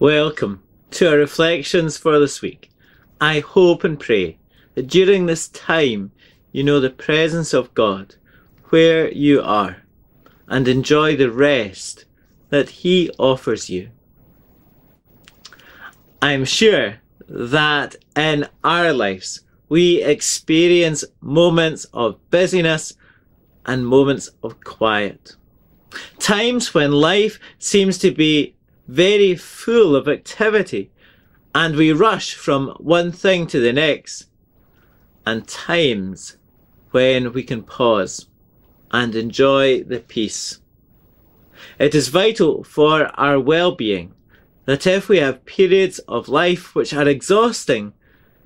Welcome to our reflections for this week. I hope and pray that during this time you know the presence of God where you are and enjoy the rest that He offers you. I'm sure that in our lives we experience moments of busyness and moments of quiet. Times when life seems to be very full of activity and we rush from one thing to the next. And times when we can pause and enjoy the peace. It is vital for our well-being that if we have periods of life which are exhausting,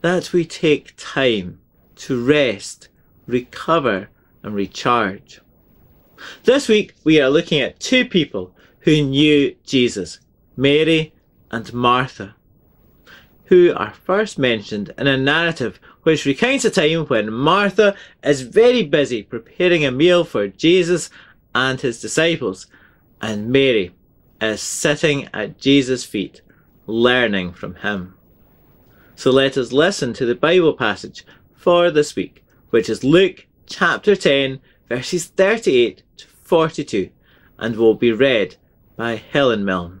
that we take time to rest, recover and recharge. This week we are looking at two people who knew Jesus, Mary and Martha, who are first mentioned in a narrative which recounts a time when Martha is very busy preparing a meal for Jesus and his disciples, and Mary is sitting at Jesus' feet, learning from him. So let us listen to the Bible passage for this week, which is Luke chapter 10, verses 38 to 42, and will be read by Helen Milne.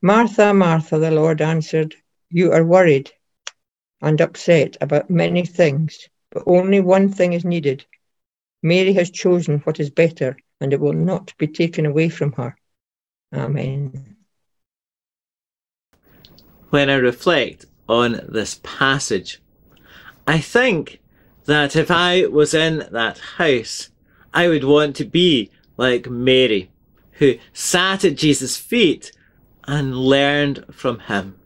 Martha, Martha, the Lord answered, You are worried and upset about many things, but only one thing is needed. Mary has chosen what is better, and it will not be taken away from her. Amen. When I reflect on this passage, I think that if I was in that house, I would want to be like Mary, who sat at Jesus' feet and learned from him.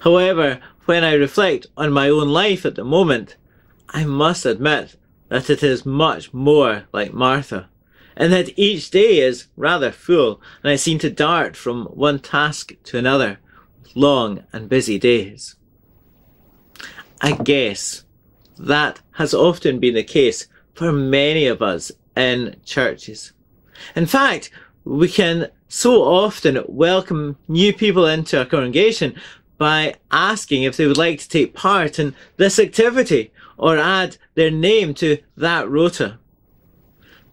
However, when I reflect on my own life at the moment, I must admit that it is much more like Martha, and that each day is rather full, and I seem to dart from one task to another with long and busy days. I guess that has often been the case for many of us in churches. In fact, we can so often welcome new people into our congregation by asking if they would like to take part in this activity or add their name to that rota.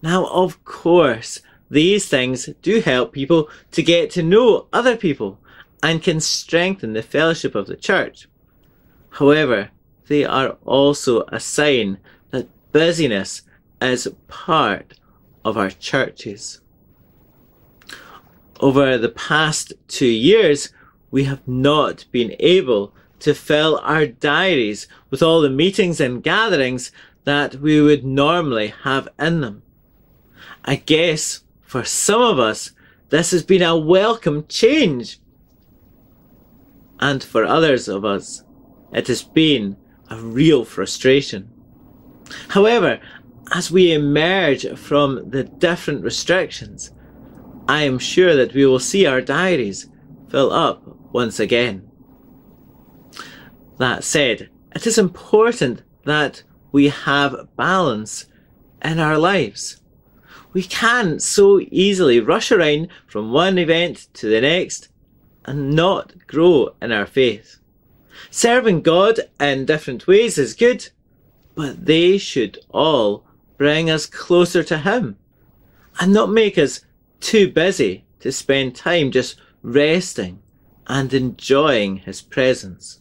Now, of course, these things do help people to get to know other people and can strengthen the fellowship of the church. However, they are also a sign that busyness is part of our churches over the past two years, we have not been able to fill our diaries with all the meetings and gatherings that we would normally have in them. I guess for some of us, this has been a welcome change. And for others of us, it has been a real frustration. However, as we emerge from the different restrictions, I am sure that we will see our diaries fill up once again. That said, it is important that we have balance in our lives. We can so easily rush around from one event to the next and not grow in our faith. Serving God in different ways is good, but they should all bring us closer to Him and not make us too busy to spend time just resting and enjoying his presence.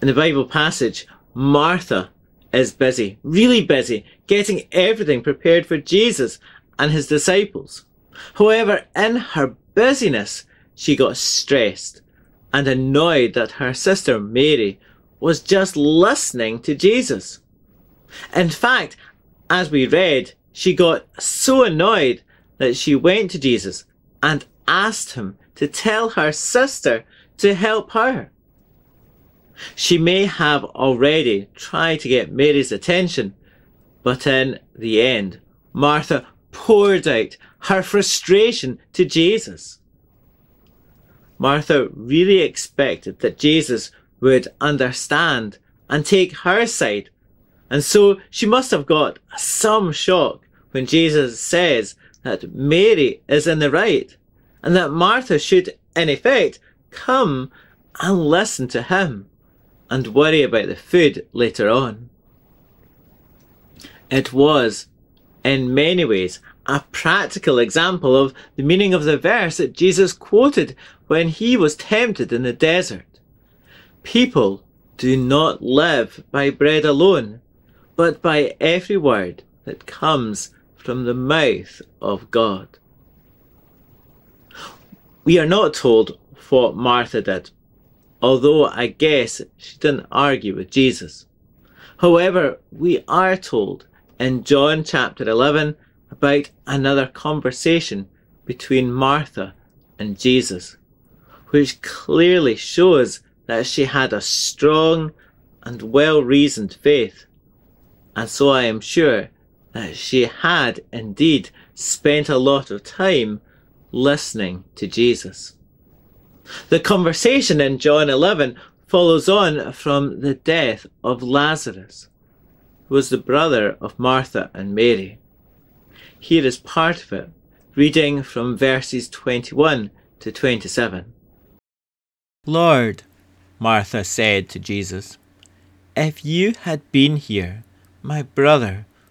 In the Bible passage, Martha is busy, really busy, getting everything prepared for Jesus and his disciples. However, in her busyness, she got stressed and annoyed that her sister Mary was just listening to Jesus. In fact, as we read, she got so annoyed that she went to Jesus and asked him to tell her sister to help her. She may have already tried to get Mary's attention, but in the end, Martha poured out her frustration to Jesus. Martha really expected that Jesus would understand and take her side, and so she must have got some shock when Jesus says that Mary is in the right and that Martha should, in effect, come and listen to him and worry about the food later on. It was, in many ways, a practical example of the meaning of the verse that Jesus quoted when he was tempted in the desert. People do not live by bread alone, but by every word that comes from the mouth of God. We are not told what Martha did, although I guess she didn't argue with Jesus. However, we are told in John chapter 11 about another conversation between Martha and Jesus, which clearly shows that she had a strong and well reasoned faith. And so I am sure that she had indeed spent a lot of time listening to Jesus. The conversation in John 11 follows on from the death of Lazarus, who was the brother of Martha and Mary. Here is part of it, reading from verses 21 to 27. Lord, Martha said to Jesus, if you had been here, my brother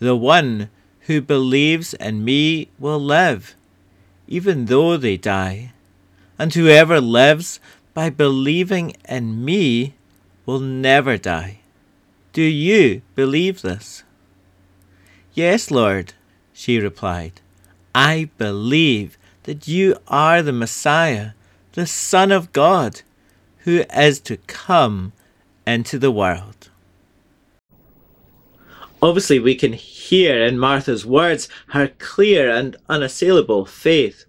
The one who believes in me will live, even though they die and whoever lives by believing in me will never die. Do you believe this? Yes, Lord, she replied. I believe that you are the Messiah, the Son of God, who is to come into the world. Obviously, we can hear in Martha's words her clear and unassailable faith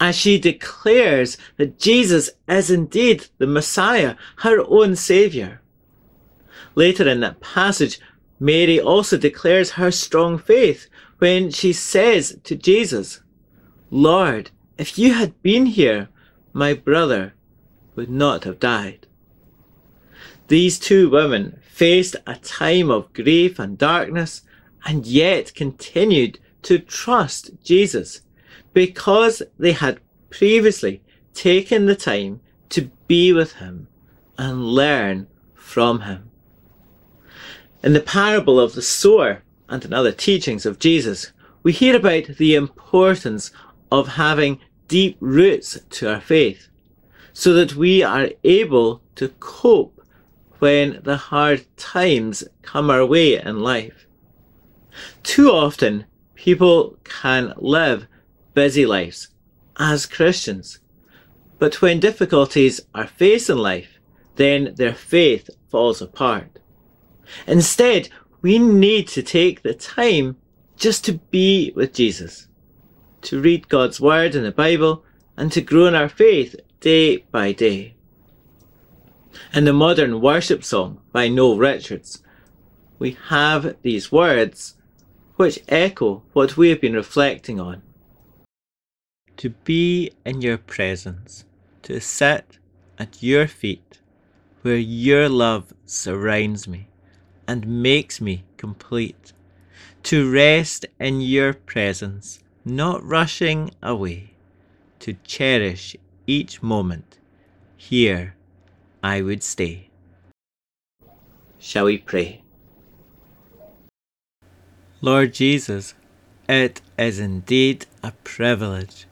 as she declares that Jesus is indeed the Messiah, her own Saviour. Later in that passage, Mary also declares her strong faith when she says to Jesus, Lord, if you had been here, my brother would not have died. These two women faced a time of grief and darkness and yet continued to trust Jesus because they had previously taken the time to be with him and learn from him. In the parable of the sower and in other teachings of Jesus, we hear about the importance of having deep roots to our faith so that we are able to cope when the hard times come our way in life. Too often, people can live busy lives as Christians. But when difficulties are faced in life, then their faith falls apart. Instead, we need to take the time just to be with Jesus, to read God's Word in the Bible, and to grow in our faith day by day. In the modern worship song by Noel Richards, we have these words which echo what we have been reflecting on. To be in your presence, to sit at your feet, where your love surrounds me and makes me complete, to rest in your presence, not rushing away, to cherish each moment. Here I would stay. Shall we pray? Lord Jesus, it is indeed a privilege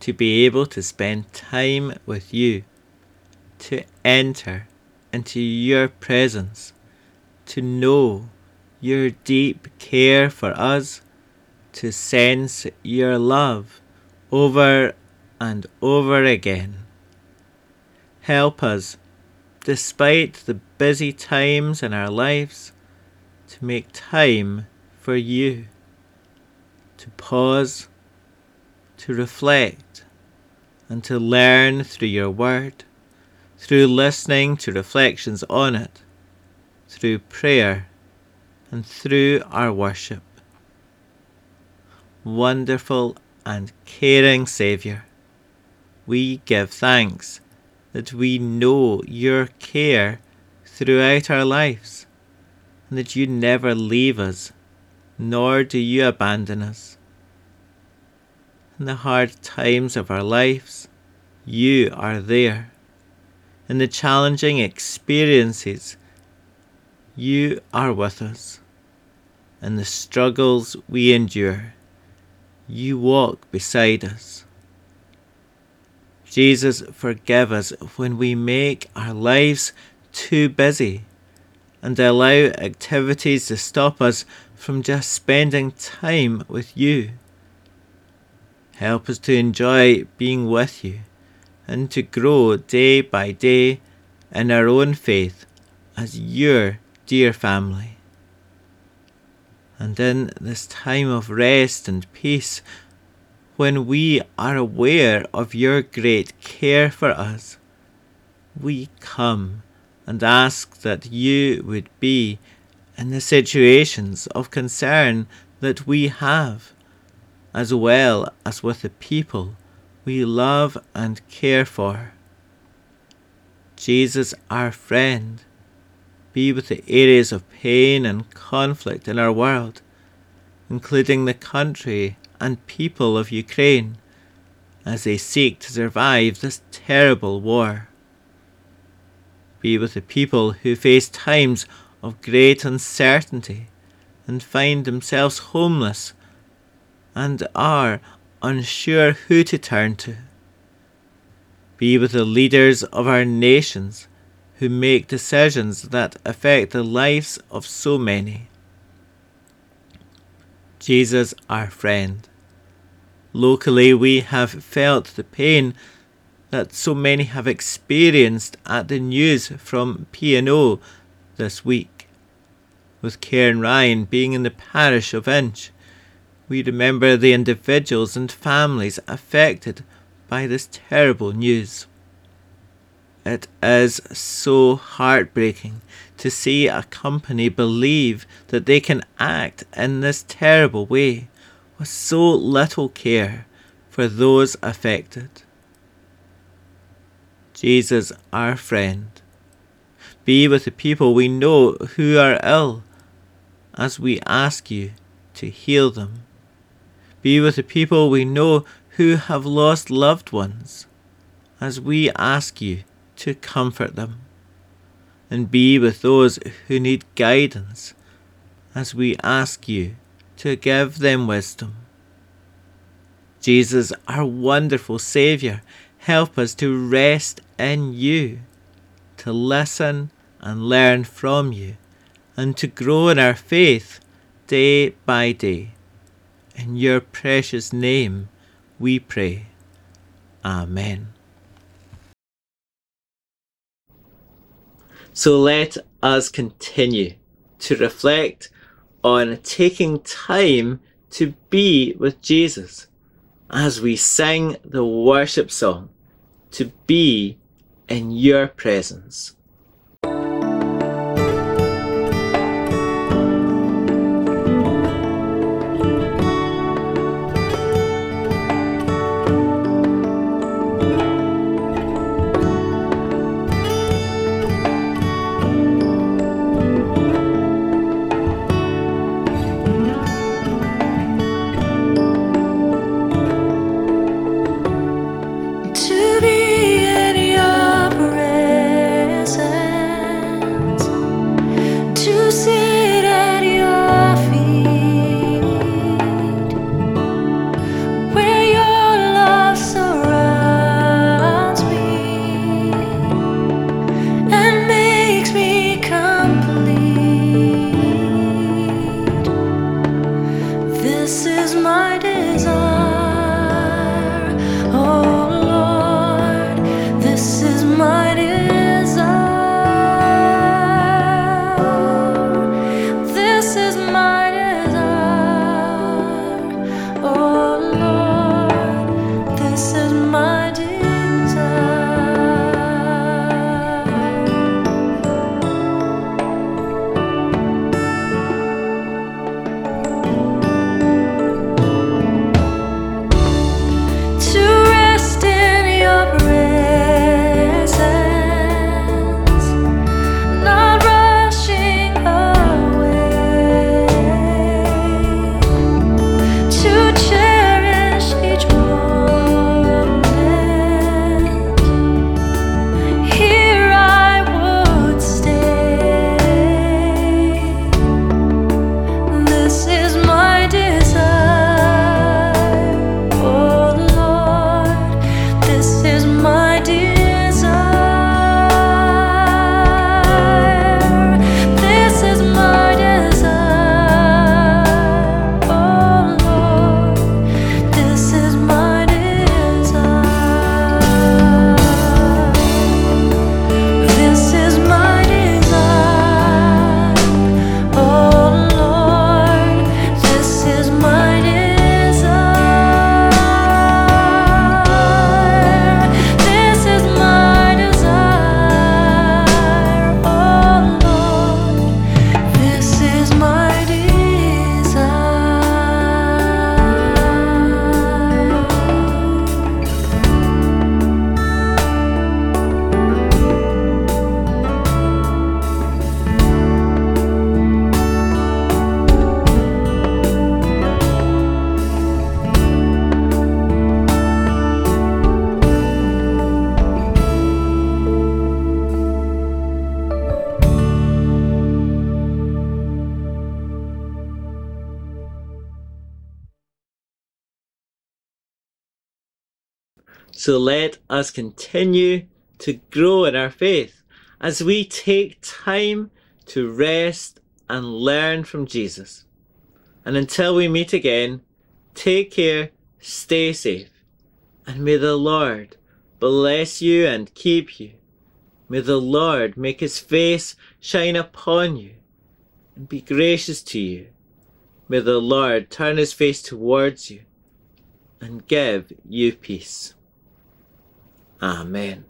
to be able to spend time with you, to enter into your presence, to know your deep care for us, to sense your love over and over again. Help us, despite the busy times in our lives, to make time for you, to pause, to reflect, and to learn through your word, through listening to reflections on it, through prayer, and through our worship. Wonderful and caring Saviour, we give thanks that we know your care throughout our lives, and that you never leave us, nor do you abandon us. In the hard times of our lives, you are there. In the challenging experiences, you are with us. In the struggles we endure, you walk beside us. Jesus, forgive us when we make our lives too busy and allow activities to stop us from just spending time with you. Help us to enjoy being with you and to grow day by day in our own faith as your dear family. And in this time of rest and peace, when we are aware of your great care for us, we come and ask that you would be in the situations of concern that we have, as well as with the people we love and care for. Jesus, our friend, be with the areas of pain and conflict in our world, including the country and people of Ukraine, as they seek to survive this terrible war. Be with the people who face times of great uncertainty and find themselves homeless and are unsure who to turn to. Be with the leaders of our nations who make decisions that affect the lives of so many. Jesus, our friend. Locally, we have felt the pain that so many have experienced at the news from P&O this week, with Cairnryan being in the parish of Inch we remember the individuals and families affected by this terrible news. It is so heartbreaking to see a company believe that they can act in this terrible way with so little care for those affected. Jesus, our friend, be with the people we know who are ill as we ask you to heal them. Be with the people we know who have lost loved ones, as we ask you to comfort them. And be with those who need guidance, as we ask you to give them wisdom. Jesus, our wonderful Saviour, help us to rest in you, to listen and learn from you, and to grow in our faith day by day. In your precious name we pray. Amen. So let us continue to reflect on taking time to be with Jesus as we sing the worship song, to be in your presence. So let us continue to grow in our faith as we take time to rest and learn from Jesus. And until we meet again, take care, stay safe, and may the Lord bless you and keep you. May the Lord make his face shine upon you and be gracious to you. May the Lord turn his face towards you and give you peace. Amen.